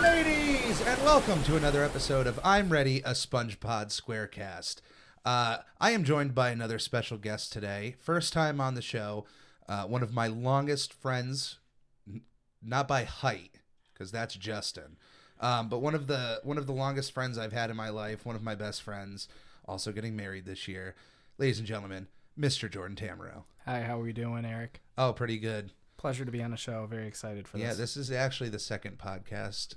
mateys, and welcome to another episode of I'm Ready, a SpongePod Squarecast. Uh, I am joined by another special guest today. First time on the show, uh, one of my longest friends, n- not by height, because that's Justin, um, but one of the one of the longest friends I've had in my life. One of my best friends, also getting married this year. Ladies and gentlemen, Mr. Jordan Tammaro. Hi, how are we doing, Eric? Oh, pretty good. Pleasure to be on the show. Very excited for Yeah, this. Yeah, this is actually the second podcast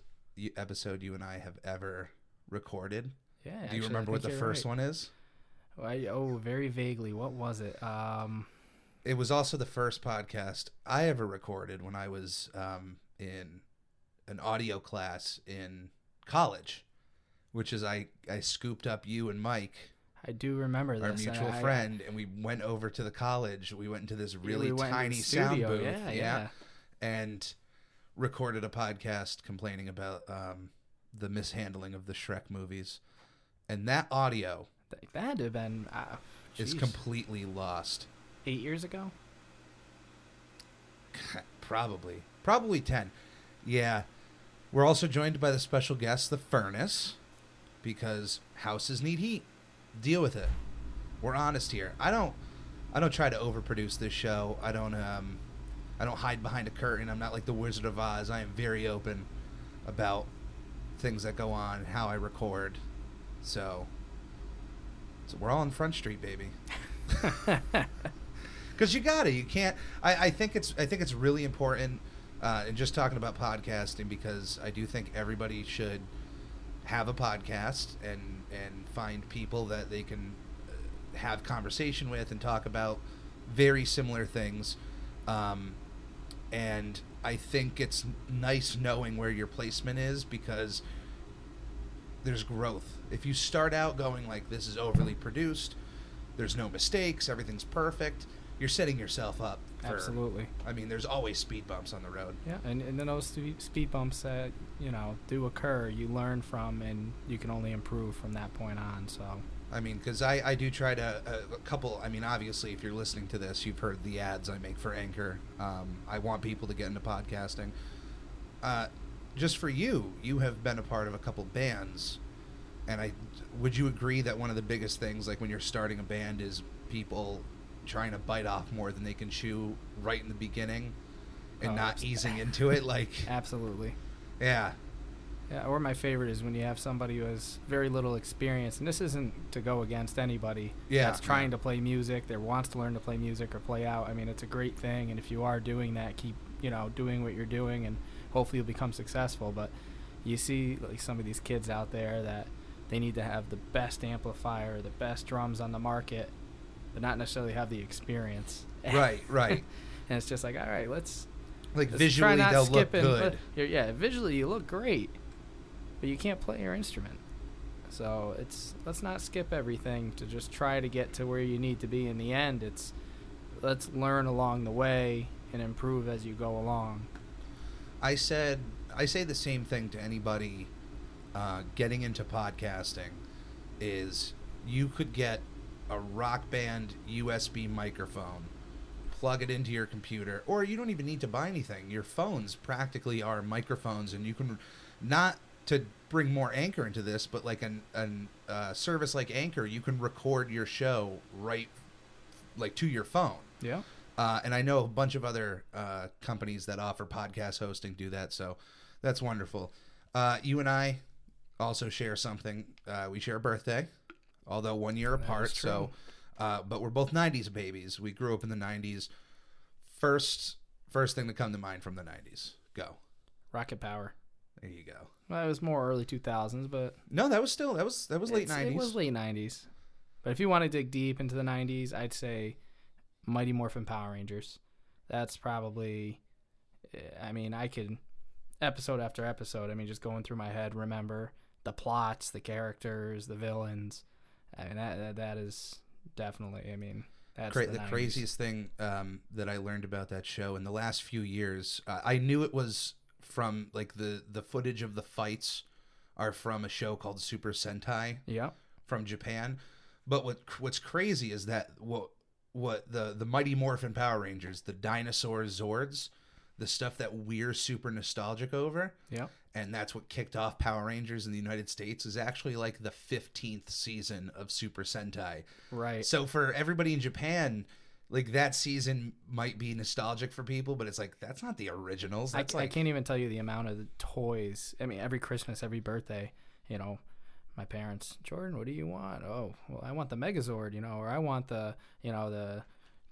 episode you and I have ever recorded. yeah. Do you actually, remember what the first right. one is? I, oh, very vaguely. What was it? Um, It was also the first podcast I ever recorded when I was um, in an audio class in college, which is I, I scooped up you and Mike, I do remember this. our and mutual I- friend, and we went over to the college. We went into this really we tiny the sound studio. booth. Yeah, yeah. and recorded a podcast complaining about um, the mishandling of the Shrek movies. And that audio Th- That had to have been uh, is jeez, completely lost. eight years ago. Probably. Probably 10. Yeah. We're also joined by the special guest, the furnace, because houses need heat. Deal with it. We're honest here. I don't I don't try to overproduce this show. I don't um I don't hide behind a curtain. I'm not like the Wizard of Oz. I am very open about things that go on, how I record. So so we're all on Front Street, baby. because you got to you can't I, I think it's i think it's really important uh, and just talking about podcasting because i do think everybody should have a podcast and and find people that they can uh, have conversation with and talk about very similar things um, and i think it's nice knowing where your placement is because there's growth if you start out going like this is overly produced there's no mistakes everything's perfect you're setting yourself up for Absolutely. i mean there's always speed bumps on the road Yeah, and, and then those spe- speed bumps that you know do occur, you learn from, and you can only improve from that point on. So i mean because I, I do try to uh, a couple i mean obviously if you're listening to this you've heard the ads i make for anchor. Um, i want people to get into podcasting. Uh, just for you you have been a part of a couple bands and i would you agree that one of the biggest things like when you're starting a band is people trying to bite off more than they can chew right in the beginning and Oh, not easing into it? Like absolutely. yeah Yeah, or my favorite is when you have somebody who has very little experience, and this isn't to go against anybody Yeah, that's trying yeah. to play music, that wants to learn to play music or play out. I mean, it's a great thing, and if you are doing that, keep you know doing what you're doing, and hopefully you'll become successful. But you see, like some of these kids out there that they need to have the best amplifier, the best drums on the market, but not necessarily have the experience. right right and it's just like, all right, let's like Let's visually try not they'll look good yeah, visually you look great, but you can't play your instrument. So it's let's not skip everything to just try to get to where you need to be in the end. It's let's learn along the way and improve as you go along. I said I say the same thing to anybody uh, getting into podcasting is you could get a rock band USB microphone, plug it into your computer, or you don't even need to buy anything. Your phones practically are microphones, and you can not to bring more Anchor into this, but like an an uh, service like Anchor, you can record your show right like to your phone. Yeah. Uh, and I know a bunch of other uh, companies that offer podcast hosting do that, so that's wonderful. Uh, you and I also share something. Uh, we share a birthday, although one year That apart. So, uh, but we're both '90s babies. We grew up in the '90s. First, first thing to come to mind from the '90s. Go. Rocket Power. There you go. Well, it was more early 2000s, but No, that was still that was that was late '90s. It was late 90s. But if you want to dig deep into the 90s, I'd say Mighty Morphin Power Rangers. That's probably, eh, I mean, I could, episode after episode, I mean, just going through my head, remember the plots, the characters, the villains. I mean, that, that, that is definitely, I mean, that's Cra- the, the craziest thing um, that I learned about that show in the last few years, uh, I knew it was from like the the footage of the fights are from a show called Super Sentai Yeah. from Japan. But what what's crazy is that what what the the Mighty Morphin Power Rangers, the dinosaur Zords, the stuff that we're super nostalgic over. Yeah. And that's what kicked off Power Rangers in the United States is actually like the 15th season of Super Sentai. Right. So for everybody in Japan, like that season might be nostalgic for people, but it's like that's not the originals. I, That's I like can't even tell you the amount of the toys. I mean, every Christmas, every birthday, you know, my parents, Jordan, what do you want? Oh, well, I want the Megazord, you know, or I want the, you know, the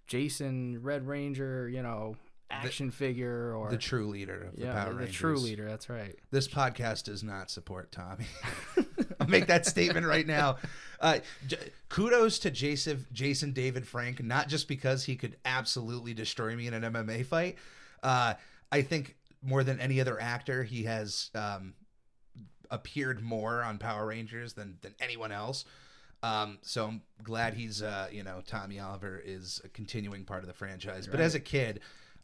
Jason Red Ranger, you know, action figure, or the true leader of the yeah, Power the Rangers. The true leader. That's right. This podcast does not support Tommy. I'll make that statement right now. Uh, j- kudos to Jason, Jason David Frank, not just because he could absolutely destroy me in an MMA fight. Uh, I think more than any other actor, he has um, appeared more on Power Rangers than than anyone else. Um, so I'm glad he's, uh, you know, Tommy Oliver is a continuing part of the franchise. But Right. as a kid,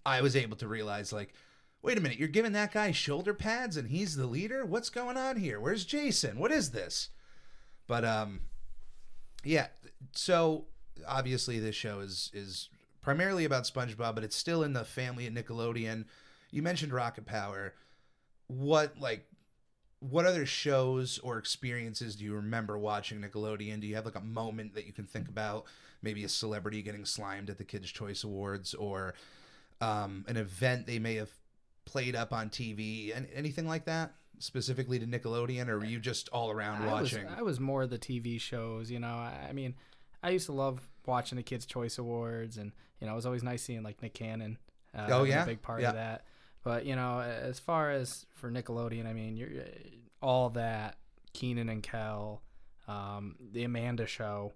I was able to realize, like, wait a minute, you're giving that guy shoulder pads and he's the leader? What's going on here? Where's Jason? What is this? But um yeah, so obviously this show is is primarily about SpongeBob, but it's still in the family at Nickelodeon. You mentioned Rocket Power. What like what other shows or experiences do you remember watching Nickelodeon? Do you have like a moment that you can think about? Maybe a celebrity getting slimed at the Kids Choice Awards or um, an event they may have played up on TV, and anything like that, specifically to Nickelodeon, or were you just all around I was, watching? I was more the TV shows, you know. I, I mean, I used to love watching the Kids' Choice Awards, and you know, it was always nice seeing like Nick Cannon. Uh, Oh, yeah? a big part Yeah. of that. But you know, as far as for Nickelodeon, I mean, you're all that Kenan and Kel, um, the Amanda Show.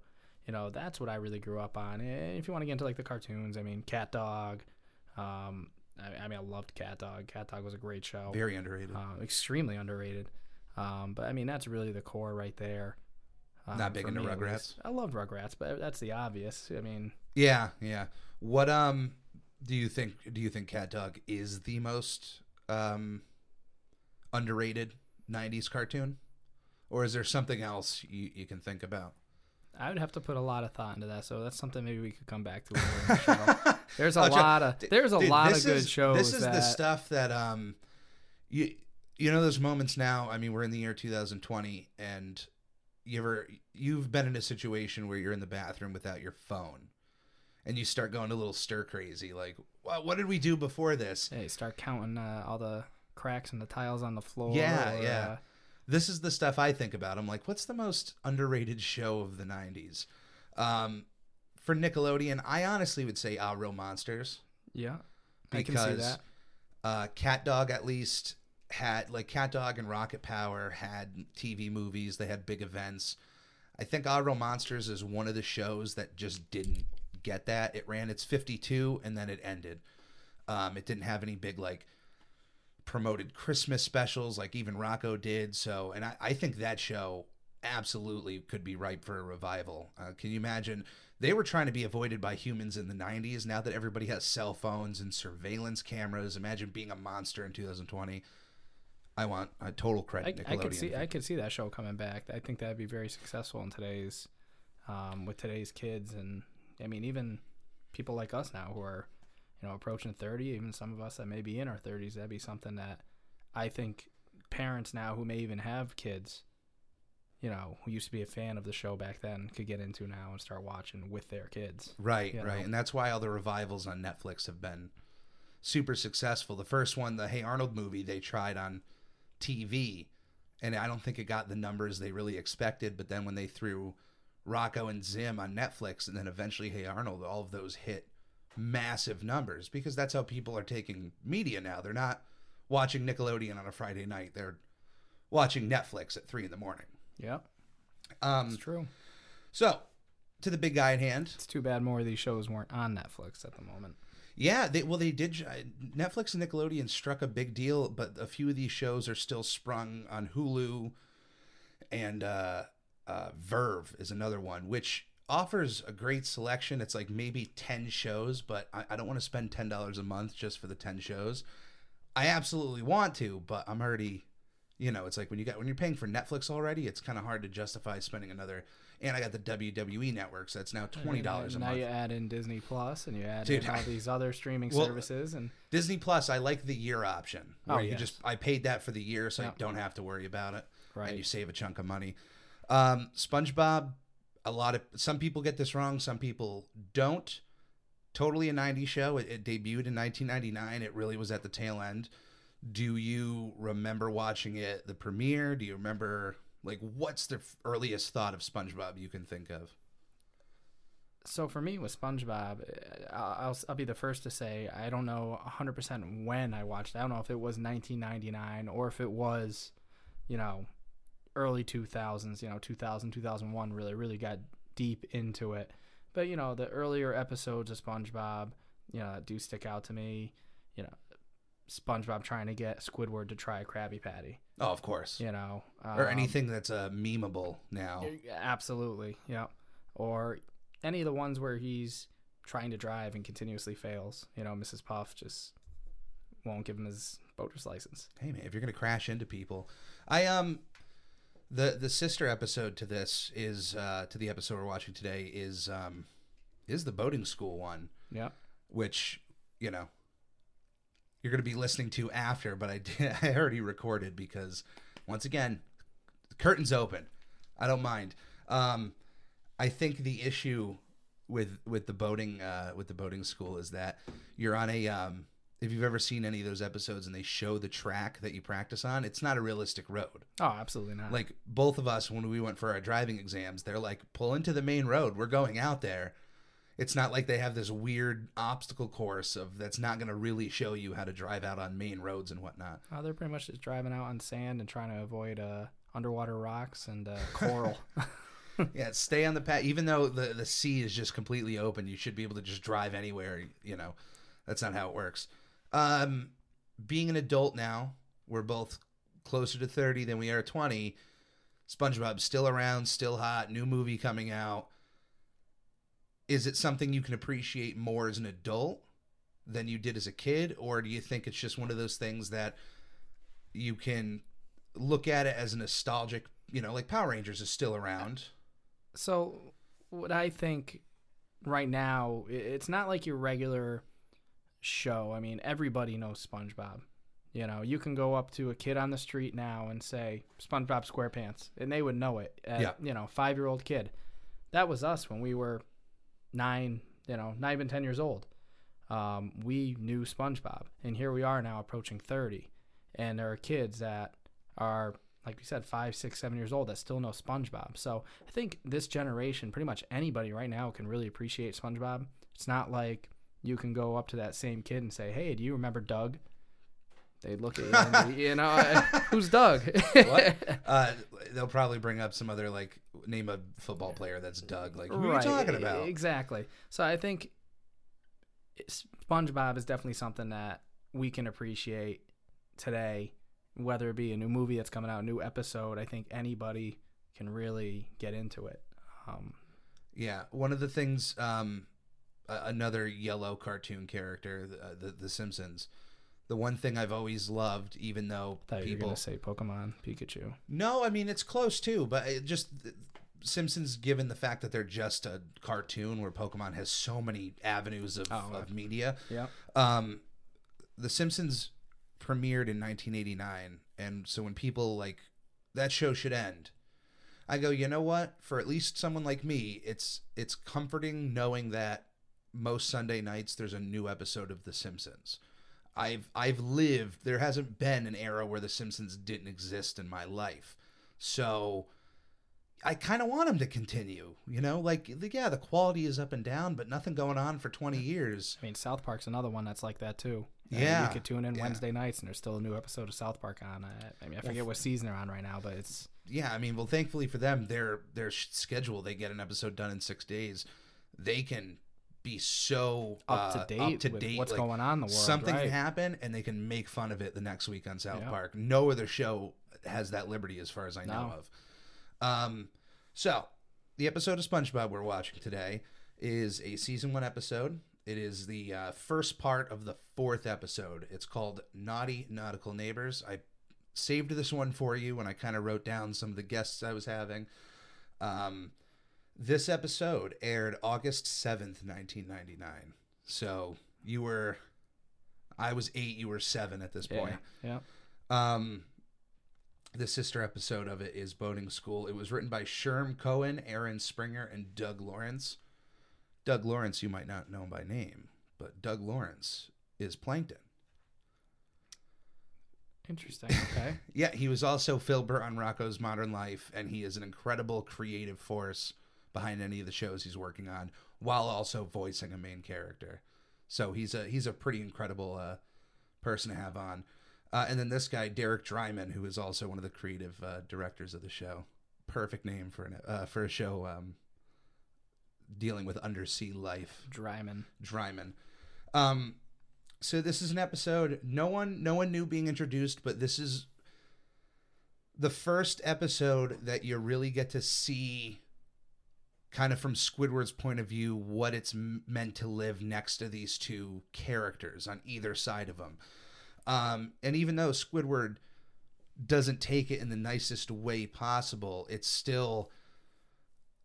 You know, that's what I really grew up on. And if you want to get into like the cartoons, I mean, Cat Dog. Um, I, I mean, I loved Cat Dog. Cat Dog was a great show Very underrated. uh, extremely underrated. Um, but I mean, that's really the core right there. Um, Not big into Rugrats? I loved Rugrats, but that's the obvious. I mean, Yeah, yeah. What um do you think do you think Cat Dog is the most um underrated 90s cartoon? Or is there something else you, you can think about? I would have to put a lot of thought into that. So that's something maybe we could come back to. The. There's a lot of there's a Dude, lot of good is- shows. This is that, the stuff that um you you know those moments now, I mean we're in the year 2020 and you ever you've been in a situation where you're in the bathroom without your phone and you start going a little stir crazy like what, what did we do before this? Hey, start counting uh, all the cracks and the tiles on the floor. Yeah, or, yeah. uh, this is the stuff I think about. I'm like, what's the most underrated show of the 90s? Um, for Nickelodeon, I honestly would say Ah Real Monsters yeah. I can see that. uh, Cat Dog at least had like Cat Dog and Rocket Power had TV movies. They had big events. I think Ah Real Monsters is one of the shows that just didn't get that. It ran its 52 and then it ended. Um, it didn't have any big like promoted Christmas specials like even Rocko did. So, and I, I think that show absolutely could be ripe for a revival. Uh, can you imagine? They were trying to be avoided by humans in the 90s. Now that everybody has cell phones and surveillance cameras, imagine being a monster in 2020. I want a total I, credit. I could see I could see that show coming back. I think that'd be very successful in today's um, with today's kids and I mean even people like us now who are you know approaching 30 even some of us that may be in our 30s that'd be something that I think parents now who may even have kids you know who used to be a fan of the show back then could get into now and start watching with their kids. Right, you right. And that's why all the revivals on Netflix have been super successful. The first one, the Hey Arnold movie, they tried on TV, and I don't think it got the numbers they really expected. But then when they threw Rocko and Zim on Netflix, and then eventually Hey Arnold, all of those hit massive numbers because that's how people are taking media now. They're not watching Nickelodeon on a Friday night. They're watching Netflix at three in the morning. Yeah, Um, it's true. so to the big guy at hand. It's too bad more of these shows weren't on Netflix at the moment. Yeah, they well they did. uh, Netflix and Nickelodeon struck a big deal, but a few of these shows are still sprung on Hulu, and uh, uh, VRV is another one, which offers a great selection. It's like maybe ten shows, but I, I don't want to spend ten dollars a month just for the ten shows. I absolutely want to, but I'm already, you know, it's like when you got when you're paying for Netflix already, it's kind of hard to justify spending another. and I got the WWE network, so that's now twenty dollars a And now month. you add in Disney Plus, and you add Dude, in all I- these other streaming Well, services, and Disney Plus, I like the year option. Oh, Where you yes. just I paid that for the year, so I don't have to worry about it. Right. And you save a chunk of money. Um, SpongeBob, a lot of some people get this wrong, some people don't. Totally a 90s show. It, it debuted in 1999. It really was at the tail end. Do you remember watching it the premiere? Do you remember like what's the earliest thought of SpongeBob you can think of? so for me with SpongeBob, I'll, I'll I'll be the first to say I don't know 100% when I watched. it. I don't know if it was 1999 or if it was, you know, early 2000s. You know, 2000 2001 really really got deep into it. But you know, the earlier episodes of SpongeBob, you know, do stick out to me. You know, SpongeBob trying to get Squidward to try a Krabby Patty. Oh, of course. You know, or um, anything that's uh, memeable now. Absolutely, yeah. Or any of the ones where he's trying to drive and continuously fails. You know, Mrs. Puff just won't give him his boater's license. hey man if you're gonna crash into people i um the the sister episode to this is uh to the episode we're watching today is um is the boating school one. Yeah. which you know you're gonna be listening to after but i did i already recorded because once again the curtains open. I don't mind. Um i think the issue with with the boating uh with the boating school is that you're on a um if you've ever seen any of those episodes and they show the track that you practice on it's not a realistic road. Oh, absolutely not. like both of us when we went for our driving exams they're like pull into the main road. We're going out there. It's not like they have this weird obstacle course of that's not going to really show you how to drive out on main roads and whatnot. Oh, they're pretty much just driving out on sand and trying to avoid uh, underwater rocks and uh, coral. yeah stay on the path. Even though the the sea is just completely open you should be able to just drive anywhere you know. That's not how it works um being an adult now we're both closer to 30 than we are 20 SpongeBob's still around, still hot, new movie coming out. Is it something you can appreciate more as an adult than you did as a kid or do you think it's just one of those things that you can look at it as a nostalgic, you know, like Power Rangers is still around. So, what I think right now, it's not like your regular show. I mean, everybody knows SpongeBob. You know, you can go up to a kid on the street now and say SpongeBob SquarePants, and they would know it. At, Yeah. You know, five year old kid. That was us when we were nine. You know, not even ten years old. Um, we knew SpongeBob, and here we are now approaching thirty, and there are kids that are like we said, five, six, seven years old that still know SpongeBob. So I think this generation, pretty much anybody right now, can really appreciate SpongeBob. It's not like you can go up to that same kid and say, "Hey, do you remember Doug?" They look at you, and, you know, uh, who's Doug? What? uh, they'll probably bring up some other like name a football player that's Doug. Like who are you talking about? Exactly. So I think SpongeBob is definitely something that we can appreciate today, whether it be a new movie that's coming out, a new episode. I think anybody can really get into it. Um, Yeah, one of the things, um, another yellow cartoon character, the, uh, the the Simpsons. The one thing I've always loved, even though thought you were people gonna say Pokemon Pikachu. No, I mean it's close too, but it just Simpsons, given the fact that they're just a cartoon where Pokemon has so many avenues of, Oh, of media. Yeah. Um, the Simpsons premiered in 1989, and so when people like that show should end, I go, you know what? For at least someone like me, it's it's comforting knowing that most Sunday nights there's a new episode of The Simpsons. I've I've lived. There hasn't been an era where The Simpsons didn't exist in my life, so I kind of want them to continue. You know, like yeah, the quality is up and down, but nothing going on for 20 years. I mean, South Park's another one that's like that too. Yeah, you could tune in yeah. Wednesday nights, and there's still a new episode of South Park on. Uh, I mean, I forget what season they're on right now, but it's yeah, I mean, well, thankfully for them, their their schedule, they get an episode done in six days. They can be so up uh, to date up to with date. what's like, going on in the world. Something right? can happen, and they can make fun of it the next week on South Yeah. Park. No other show has that liberty, as far as I know of. Um, so the episode of SpongeBob we're watching today is a season one episode. It is the uh, first part of the fourth episode. It's called Naughty Nautical Neighbors. I saved this one for you when I kind of wrote down some of the guests I was having. Um, This episode aired August 7th, 1999. So you were, I was eight, you were seven at this point. Yeah. Um, the sister episode of it is Boating School. It was written by Sherm Cohen, Aaron Springer, and Doug Lawrence. Doug Lawrence, you might not know by name, but Doug Lawrence is Plankton. Interesting. Okay. Yeah, he was also Filbert on Rocko's Modern Life, and he is an incredible creative force behind any of the shows he's working on, while also voicing a main character. So he's a he's a pretty incredible uh, person to have on. Uh, and then this guy, Derek Drymon, who is also one of the creative uh, directors of the show. Perfect name for an uh, for a show um, dealing with undersea life. Dryman. Dryman. Um, so this is an episode no one no one knew being introduced, but this is the first episode that you really get to see kind of from Squidward's point of view what it's meant to live next to these two characters on either side of them. Um, and even though Squidward doesn't take it in the nicest way possible, it's still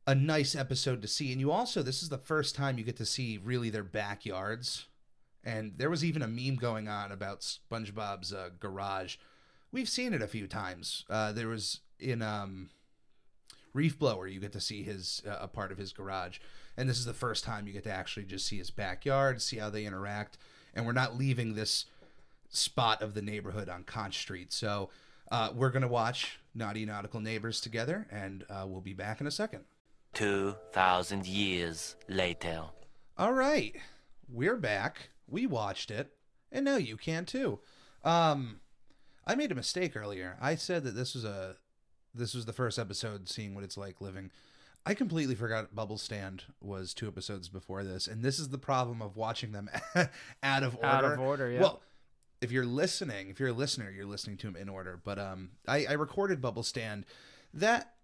a nice episode to see. And you also, this is the first time you get to see really their backyards. And there was even a meme going on about SpongeBob's uh, garage. We've seen it a few times. Uh, there was in um, Reef Blower, you get to see his uh, a part of his garage, and this is the first time you get to actually just see his backyard, see how they interact, and we're not leaving this spot of the neighborhood on Conch Street. So uh, we're gonna watch Naughty Nautical Neighbors together, and uh, we'll be back in a second. 2,000 years later. All right, we're back. We watched it, and now you can too. Um, I made a mistake earlier. I said that this was a this was the first episode seeing what it's like living. I completely forgot Bubble Stand was two episodes before this, and this is the problem of watching them out of order. Out of order, yeah. Well, if you're listening, if you're a listener, you're listening to them in order. But um, I, I recorded Bubble Stand. That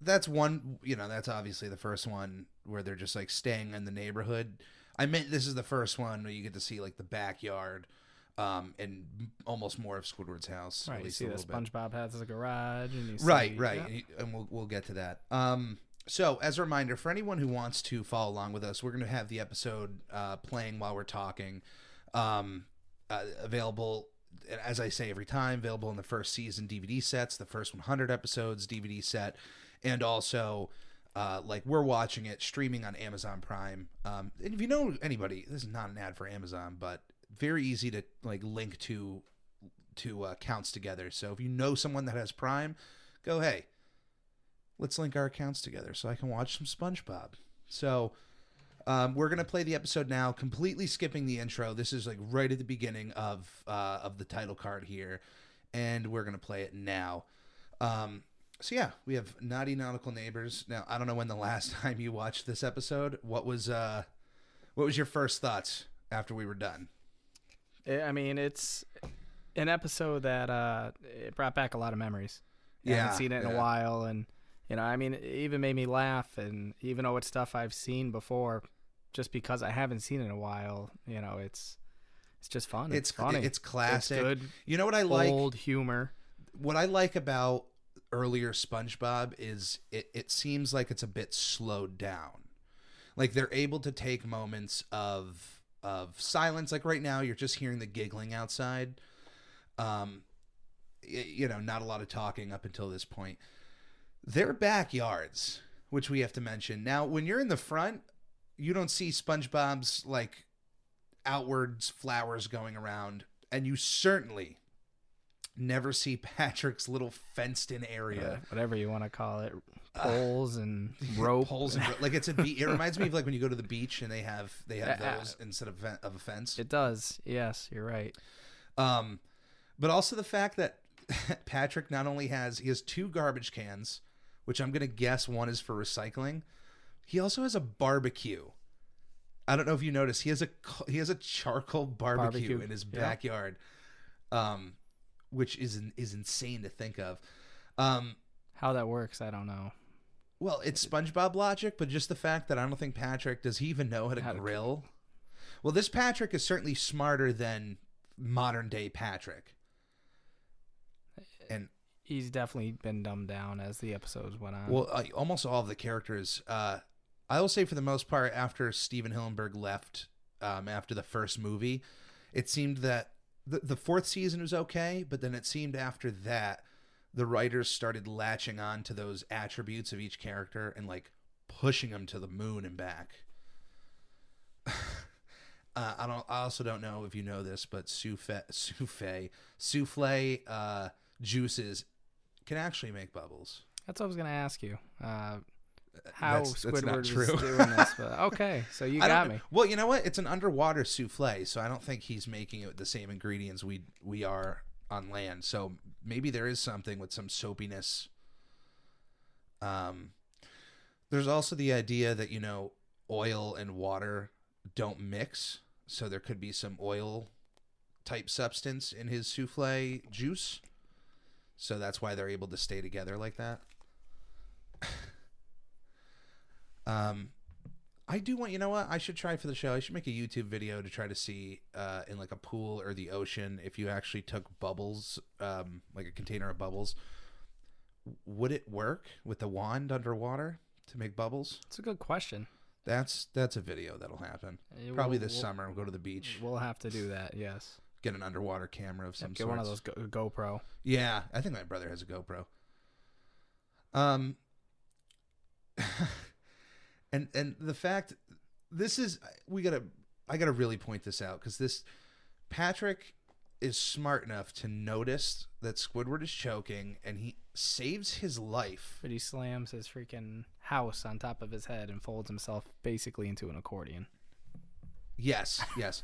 that's one. You know, that's obviously the first one where they're just like staying in the neighborhood. I meant this is the first one where you get to see like the backyard, um, and almost more of Squidward's house. at Right. You see a little bit. SpongeBob has a garage, and you see, Right, right, yeah. and we'll we'll get to that. Um, so as a reminder for anyone who wants to follow along with us, we're going to have the episode uh, playing while we're talking, um, uh, available. As I say every time, available in the first season DVD sets, the first 100 episodes DVD set, and also uh, like we're watching it streaming on Amazon Prime. Um, and if you know anybody, this is not an ad for Amazon, but very easy to like link to to uh, accounts together. So if you know someone that has Prime, go hey, let's link our accounts together so I can watch some SpongeBob. So um, we're gonna play the episode now, completely skipping the intro. This is like right at the beginning of uh, of the title card here, and we're gonna play it now. Um, so yeah, we have naughty nautical neighbors. Now I don't know when the last time you watched this episode. What was uh, what was your first thoughts after we were done? I I mean, it's an episode that uh, it brought back a lot of memories. Yeah, I haven't seen it in yeah. a while, and you know, I mean, it even made me laugh. And even though it's stuff I've seen before, just because I haven't seen it in a while, you know, it's it's just fun. It's, It's funny. It's classic. It's good. You know what I like? old humor. what I like about earlier SpongeBob is it, it seems like it's a bit slowed down. Like they're able to take moments of of silence. Like right now, you're just hearing the giggling outside. Um, you know, not a lot of talking up until this point. Their backyards, which we have to mention now, when you're in the front, you don't see SpongeBob's like outwards flowers going around, and you certainly never see Patrick's little fenced-in uh, area. whatever you want to call it, poles and rope. Poles and like it's a be- it reminds me of like when you go to the beach and they have they have Uh, uh, those instead of of a fence. It does. Yes, you're right. Um, but also the fact that Patrick not only has he has two garbage cans, which I'm gonna guess one is for recycling. He also has a barbecue. I don't know if you noticed he has a he has a charcoal barbecue, Barbecue, in his yeah. backyard, um, which is is insane to think of. Um, How that works, I don't know. well, it's SpongeBob logic, but just the fact that I don't think Patrick does he even know how to How to grill. Well, this Patrick is certainly smarter than modern day Patrick. And he's definitely been dumbed down as the episodes went on. Well, uh, almost all of the characters. Uh, I will say for the most part, after Stephen Hillenburg left, um, after the first movie, it seemed that the the fourth season was okay, but then it seemed after that, the writers started latching on to those attributes of each character and like pushing them to the moon and back. Uh, I don't. I also don't know if you know this, but souffle, souffle, souffle uh, juices can actually make bubbles. That's what I was gonna ask you. Uh, how That's- that's not Squidward true. is doing this? But okay, so you got me. Well, you know what? It's an underwater souffle, so I don't think he's making it with the same ingredients we we are on land. So maybe there is something with some soapiness. Um, there's also the idea that you know oil and water don't mix, so there could be some oil type substance in his souffle juice. So that's why they're able to stay together like that. Um, I do want you know what I should try for the show. I should make a YouTube video to try to see uh, in like a pool or the ocean if you actually took bubbles, um, like a container of bubbles. Would it work with the wand underwater to make bubbles? It's a good question. That's that's a video that'll happen. Uh, Probably we'll- this we'll- summer. We'll go to the beach, We'll have to do that. Yes. get an underwater camera of some sort. Get sort. one of those Go- GoPro. Yeah, I think my brother has a GoPro. Um, and and the fact this is we gotta I gotta really point this out because this Patrick is smart enough to notice that Squidward is choking and he saves his life. But he slams his freaking house on top of his head and folds himself basically into an accordion. Yes, yes.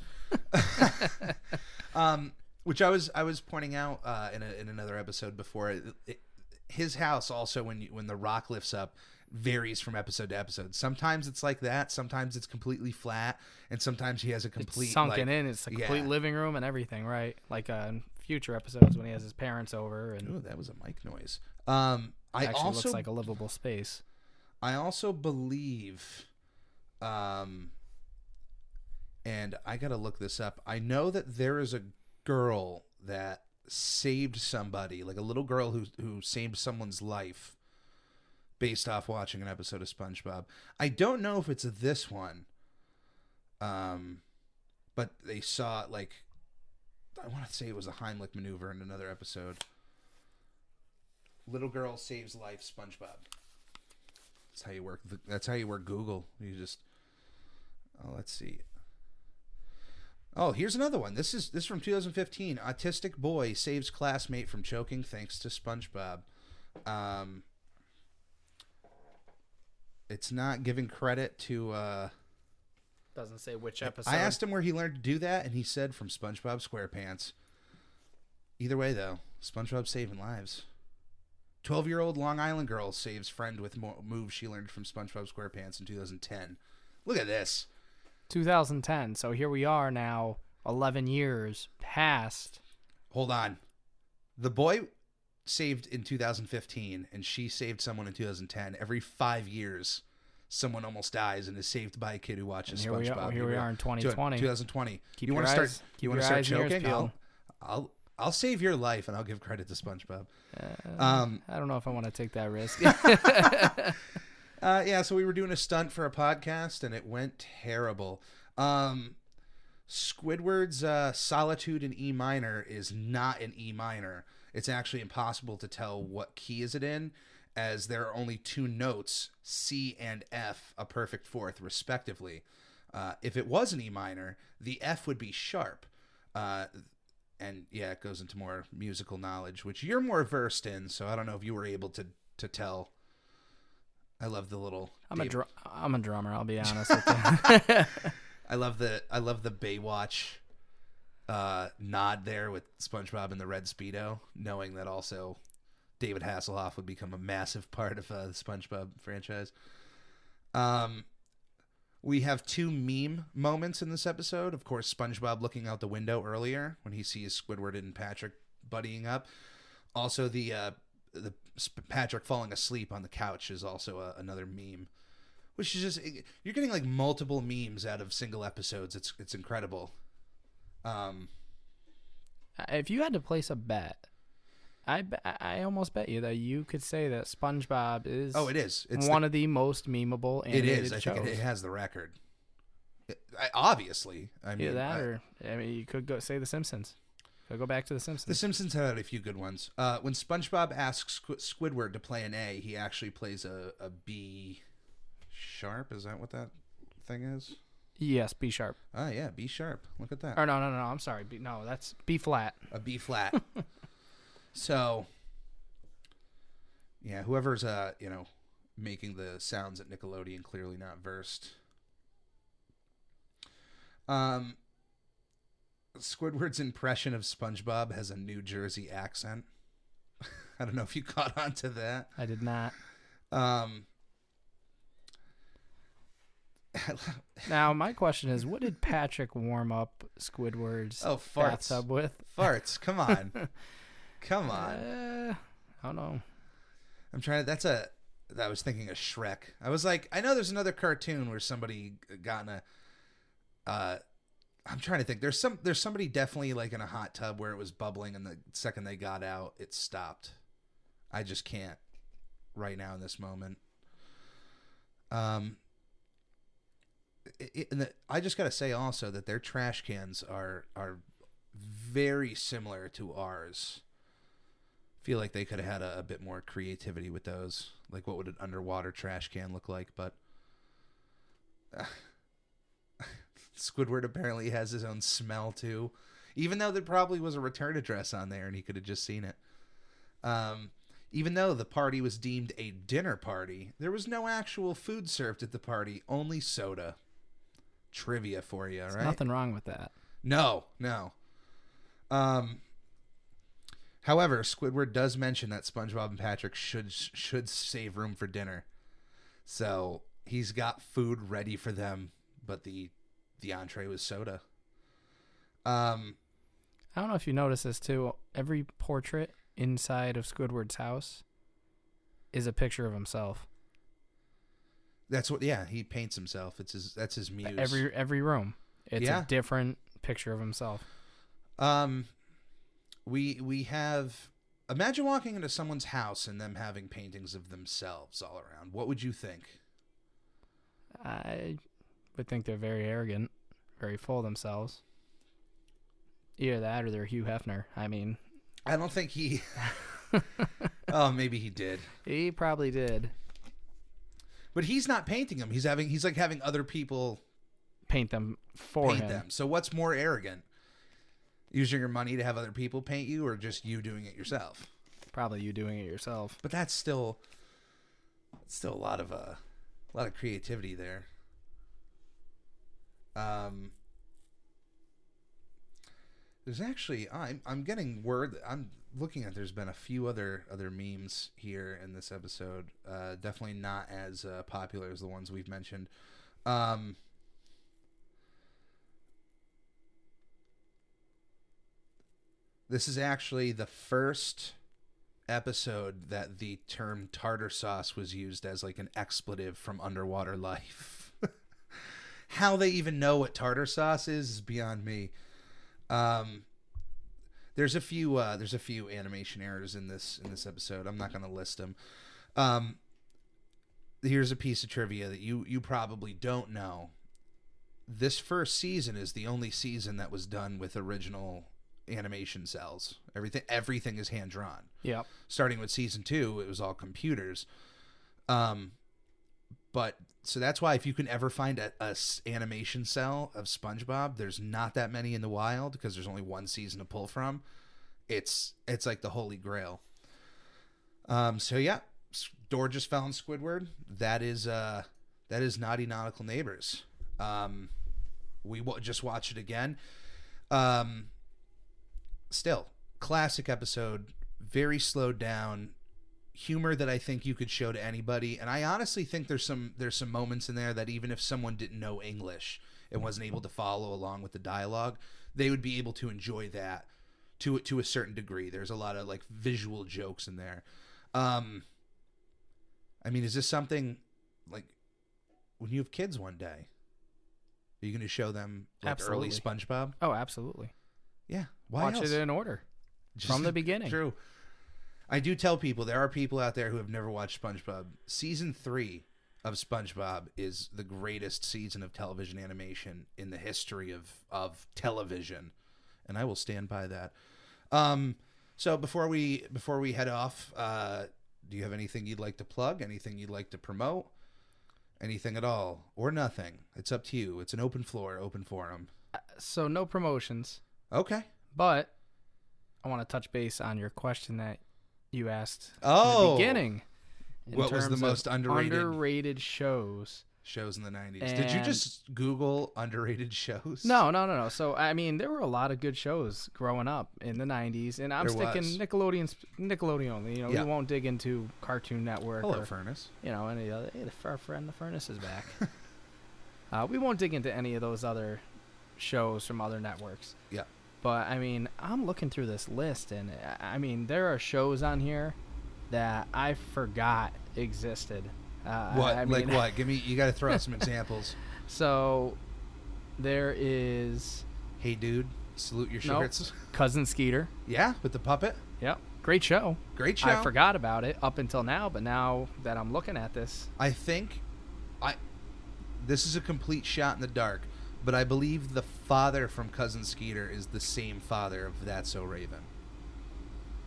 um, which I was I was pointing out uh, in a, in another episode before. It, it, his house also when you, when the rock lifts up varies from episode to episode. Sometimes it's like that. Sometimes it's completely flat, and sometimes he has a complete it's sunken like- in. It's a complete yeah. living room and everything, right? Like uh, in future episodes when he has his parents over and Ooh, that was a mic noise. Um, I actually also looks like a livable space. I also believe, um, and I gotta look this up. I know that there is a girl that saved somebody, like a little girl who who saved someone's life, based off watching an episode of SpongeBob. I don't know if it's this one. Um, but they saw like, I want to say it was a Heimlich maneuver in another episode. Little girl saves life, SpongeBob. That's how you work. the- That's how you work Google. You just. Oh, let's see. Oh, here's another one. This is this is from 2015. Autistic boy saves classmate from choking thanks to SpongeBob. Um, it's not giving credit to. Uh, Doesn't say which episode. I asked him where he learned to do that, and he said from SpongeBob SquarePants. Either way, though, SpongeBob saving lives. Twelve-year-old Long Island girl saves friend with mo- moves she learned from SpongeBob SquarePants in 2010. Look at this. 2010. So here we are now, 11 years past. Hold on. The boy saved in 2015, and she saved someone in 2010. Every five years, someone almost dies and is saved by a kid who watches And here we SpongeBob. are- here we are in 2020. 2020. Keep you want to start? you want to start choking? I'll. I'll I'll save your life, and I'll give credit to SpongeBob. Uh, Um, I don't know if I want to take that risk. Uh, yeah, so we were doing a stunt for a podcast, and it went terrible. Um, Squidward's uh, Solitude in E minor is not in E minor. It's actually impossible to tell what key is it in, as there are only two notes, C and F, a perfect fourth, respectively. Uh, if it was an E minor, the F would be sharp. Uh, and yeah, it goes into more musical knowledge, which you're more versed in. So I don't know if you were able to to tell. I love the little. I'm a Dave- dr- I'm a drummer. I'll be honest with you. I love the I love the Baywatch uh, nod there with SpongeBob and the red speedo, knowing that also David Hasselhoff would become a massive part of uh, the SpongeBob franchise. Um, we have two meme moments in this episode. Of course, SpongeBob looking out the window earlier when he sees Squidward and Patrick buddying up. Also, the uh, the Patrick falling asleep on the couch is also a, another meme which is just you're getting like multiple memes out of single episodes. It's it's incredible. Um, if you had to place a bet I, I almost bet you that you could say that SpongeBob is Oh, it is. It's one the, of the most memeable it is. I shows. think it, it has the record. It- I, obviously, I mean Either that I- or I mean you could go say The Simpsons. Could go back to The Simpsons. The Simpsons had a few good ones. Uh, when SpongeBob asks Squidward to play an A, he actually plays a, a B sharp. Is that what that thing is? Yes, B sharp. Oh yeah, B sharp. Look at that. Or no, no, no, no. I'm sorry. B, no, that's B flat. A B flat. so yeah, whoever's uh you know making the sounds at Nickelodeon clearly not versed. Um, Squidward's impression of SpongeBob has a New Jersey accent. I don't know if you caught on to that. I did not. Um, Now my question is, what did Patrick warm up Squidward's oh, farts. bathtub with? Farts. Come on. Come on. Uh, I don't know. I'm trying to. That's a. I was thinking of Shrek. I was like, I know there's another cartoon where somebody got in a. Uh, I'm trying to think. There's some. There's somebody definitely like in a hot tub where it was bubbling, and the second they got out, it stopped. I just can't, right now in this moment. Um. It, the, I just gotta say also that their trash cans are are very similar to ours feel like they could have had a, a bit more creativity with those. Like, what would an underwater trash can look like? But uh, Squidward apparently has his own smell too, even though there probably was a return address on there and he could have just seen it. Um, even though the party was deemed a dinner party, there was no actual food served at the party, only soda. Trivia for you, There's right? nothing wrong with that. No, no. Um. However, Squidward does mention that SpongeBob and Patrick should should save room for dinner, so he's got food ready for them, but the the entree was soda. Um. I don't know if you notice this too. Every portrait inside of Squidward's house is a picture of himself. That's what. Yeah, he paints himself. It's his. That's his muse. Every every room, it's Yeah. a different picture of himself. Um, we we have. Imagine walking into someone's house and them having paintings of themselves all around. What would you think? I would think they're very arrogant, very full of themselves. Either that or they're Hugh Hefner. I mean, I don't think he. oh, maybe he did, he probably did but he's not painting them. He's having. He's like having other people paint them for paint him. them. So what's more arrogant? Using your money to have other people paint you, or just you doing it yourself? Probably you doing it yourself. But that's still, still a lot of uh, a lot of creativity there. Um, there's actually I'm I'm getting word. I'm looking at. There's been a few other other memes here in this episode. Uh, definitely not as uh, popular as the ones we've mentioned. Um, this is actually the first episode that the term tartar sauce was used as like an expletive from underwater life. How they even know what tartar sauce is is beyond me. Um, there's a few uh, there's a few animation errors in this in this episode. I'm not going to list them. Um, here's a piece of trivia that you you probably don't know. This first season is the only season that was done with original animation cells. Everything everything is hand drawn Yep. starting with season two, it was all computers. Um, but so that's why if you can ever find a animation cell of SpongeBob, there's not that many in the wild because there's only one season to pull from. It's it's like the holy grail. Um, so yeah, Door just found Squidward. That is uh that is Naughty Nautical Neighbors. Um, we w- just watch it again. Um, still classic episode very slowed down humor that i think you could show to anybody and i honestly think there's some there's some moments in there that even if someone didn't know english and wasn't able to follow along with the dialogue they would be able to enjoy that to to a certain degree there's a lot of like visual jokes in there um i mean is this something like when you have kids one day are you going to show them like early Absolutely. spongebob Oh, absolutely. yeah why Watch else? it in order Just- from the beginning. True. I do tell people there are people out there who have never watched SpongeBob. Season three of SpongeBob is the greatest season of television animation in the history of of television, and I will stand by that. Um, so before we before we head off, uh, do you have anything you'd like to plug? Anything you'd like to promote? Anything at all, or nothing? It's up to you. It's an open floor, open forum. So no promotions, Okay. but I want to touch base on your question that you asked Oh. beginning. in What was the most underrated- underrated shows? Shows in the '90s. Did you just Google underrated shows? No, no, no, no. So I mean, there were a lot of good shows growing up in the '90s, and I'm There sticking was. Nickelodeon, Nickelodeon only. You know, Yeah. we won't dig into Cartoon Network Hello, or Furnace. you know any other. Hey, the, our friend the furnace is back. uh, we won't dig into any of those other shows from other networks. Yeah. But I mean, I'm looking through this list, and I- I mean, there are shows on here that I forgot existed. Uh, What? I like mean- what? Give me. You got to throw out some examples. So there is Hey, dude, salute your Nope. shorts. Cousin Skeeter. Yeah, with the puppet. Yep. Great show. Great show. I forgot about it up until now, but now that I'm looking at this, I think, I. This is a complete shot in the dark, but I believe the father from Cousin Skeeter is the same father of That's So Raven.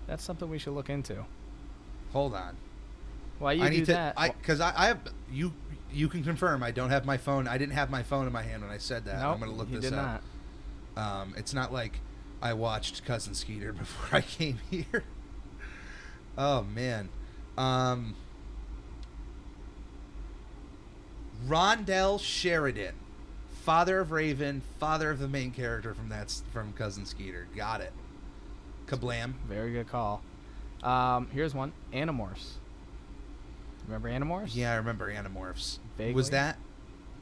that's something we should look into. Hold on. Why you I do need to. that? I because I, I have you. You can confirm. I don't have my phone. I didn't have my phone in my hand when I said that. Nope, I'm gonna look you this did up. not. Um, it's not like I watched Cousin Skeeter before I came here. oh man, um, Rondell Sheridan, father of Raven, father of the main character from that's from Cousin Skeeter. Got it. Kablam. Very good call. Um, here's one. Animorphs. Remember Animorphs? Yeah, I remember Animorphs. Vaguely. Was that?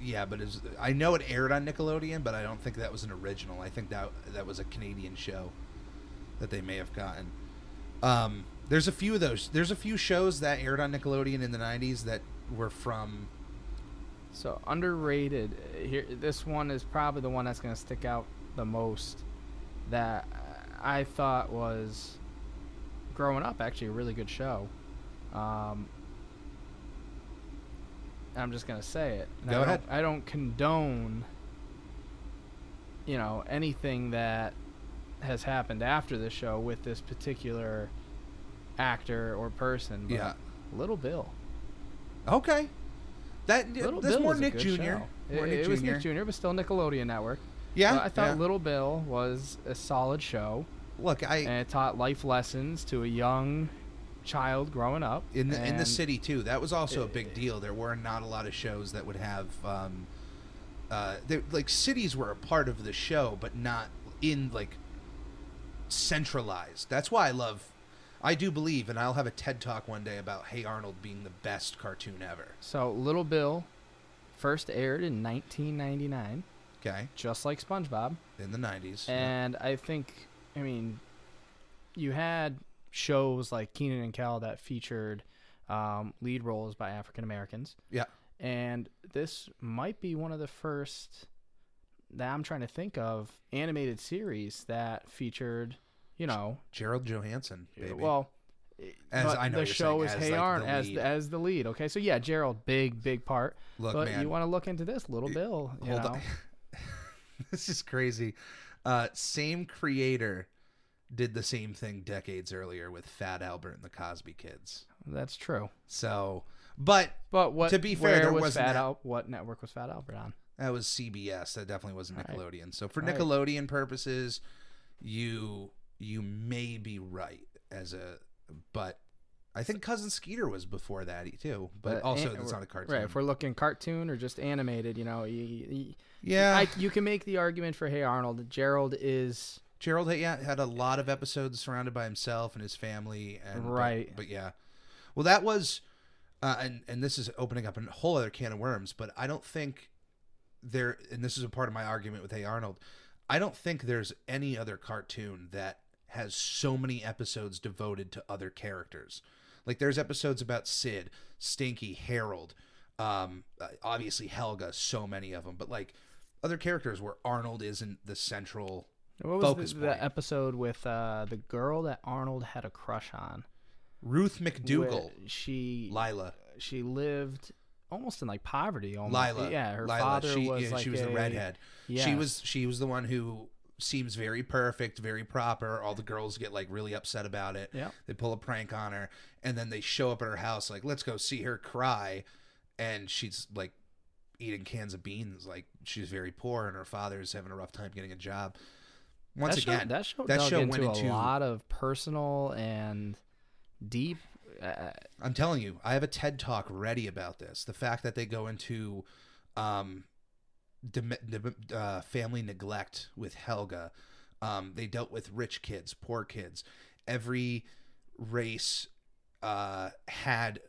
Yeah, but it's, I know it aired on Nickelodeon, but I don't think that was an original. I think that that was a Canadian show that they may have gotten. Um, there's a few of those. There's a few shows that aired on Nickelodeon in the '90s that were from. So underrated. uh, Here, this one is probably the one that's going to stick out the most. That I thought was growing up actually a really good show. Um, I'm just gonna say it. and Go I ahead. Don't, I don't condone, you know, anything that has happened after the show with this particular actor or person. But Yeah. Little Bill. Okay. That Little that's Bill more was a Nick good Jr. More It, Nick it was Jr. Nick Jr., but still Nickelodeon Network. Yeah, But I thought yeah. Little Bill was a solid show, Look, I and it taught life lessons to a young child growing up. in the in the city too. That was also a Eh, big deal. There were not a lot of shows that would have um, uh, like cities were a part of the show, but not in like centralized. That's why I love. I do believe, and I'll have a TED talk one day about Hey Arnold being the best cartoon ever. So Little Bill first aired in 1999, Okay, just like SpongeBob. in the '90s. And I think, I mean, you had shows like Kenan and Kel that featured um, lead roles by African Americans. yeah, And this might be one of the first that I'm trying to think of animated series that featured, you know, Gerald Johanssen, baby. well, As I know the show is as, Hey like, Arn the as lead. as the lead. Okay, so yeah, Gerald, big big part. Look, but man, you want to look into this little Bill, you hold know. on. this is crazy. Uh, same creator did the same thing decades earlier with Fat Albert and the Cosby Kids. That's true. So, but But what? To be fair, there was wasn't Fat that- Al- What network was Fat Albert on? that was CBS. That definitely wasn't Right. Nickelodeon. So for Right. Nickelodeon purposes, you you may be right as a, but I think Cousin Skeeter was before that too. But, also, an- it's not a cartoon. Right. If we're looking cartoon or just animated, you know, you, you, yeah, I, you can make the argument for Hey Arnold. Gerald is Gerald had, yeah, had a lot of episodes surrounded by himself and his family, and but- Right. But, yeah, well, that was, uh, and and this is opening up a whole other can of worms. But I don't think there, and this is a part of my argument with Hey Arnold. I don't think there's any other cartoon that has so many episodes devoted to other characters. Like there's episodes about Sid, Stinky, Harold, um, uh, obviously Helga, so many of them. But like other characters where Arnold isn't the central what was Focus the, the point. episode with uh, the girl that Arnold had a crush on? Ruth McDougal, She Lila, she lived almost in like poverty. Almost. Lila. Yeah, her Lila. father she, was yeah, like she was a, the redhead. Yeah. She was she was the one who seems very perfect, very proper. All the girls get like really upset about it. Yeah. They pull a prank on her, and then they show up at her house like, "Let's go see her cry," and she's like eating cans of beans. Like she's very poor, and her father's having a rough time getting a job. Once that show, again, that show that show into went into a lot of personal and deep. Uh, I'm telling you, I have a TED talk ready about this. The fact that they go into um, uh, family neglect with Helga. Um, they dealt with rich kids, poor kids. Every race uh, had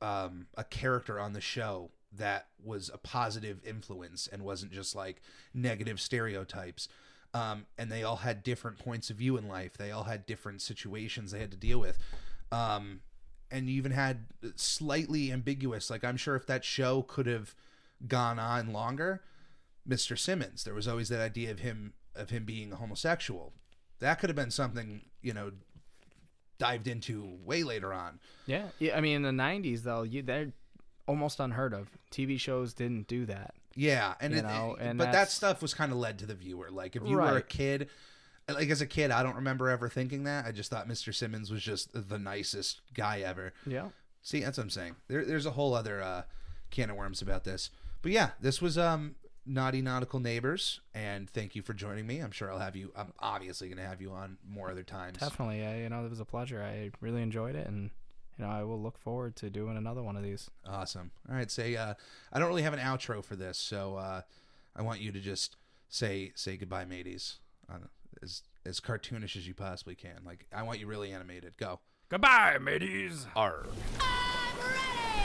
um, a character on the show that was a positive influence and wasn't just like negative stereotypes. Um, and they all had different points of view in life. They all had different situations they had to deal with. Um, and you even had slightly ambiguous, like I'm sure if that show could have gone on longer, Mr. Simmons, there was always that idea of him of him being homosexual. That could have been something, you know, dived into way later on. yeah, yeah. I mean, in the '90s though, you they're almost unheard of. TV shows didn't do that. Yeah, and You it, know, and but that stuff was kind of led to the viewer. Like if you were a kid, like as a kid, I don't remember ever thinking that. I just thought Mr. Simmons was just the nicest guy ever. Yeah. See, that's what I'm saying. There, there's a whole other uh, can of worms about this. But yeah, this was um, Naughty Nautical Neighbors, and thank you for joining me. I'm sure I'll have you. I'm obviously going to have you on more other times. Definitely. I, you know, it was a pleasure. I really enjoyed it, and you know, I will look forward to doing another one of these. Awesome. All right, say uh, I don't really have an outro for this, so uh, I want you to just say say goodbye, mateys, uh, as as cartoonish as you possibly can. Like I want you really animated. Go. Goodbye, mateys. Arr. I'm ready!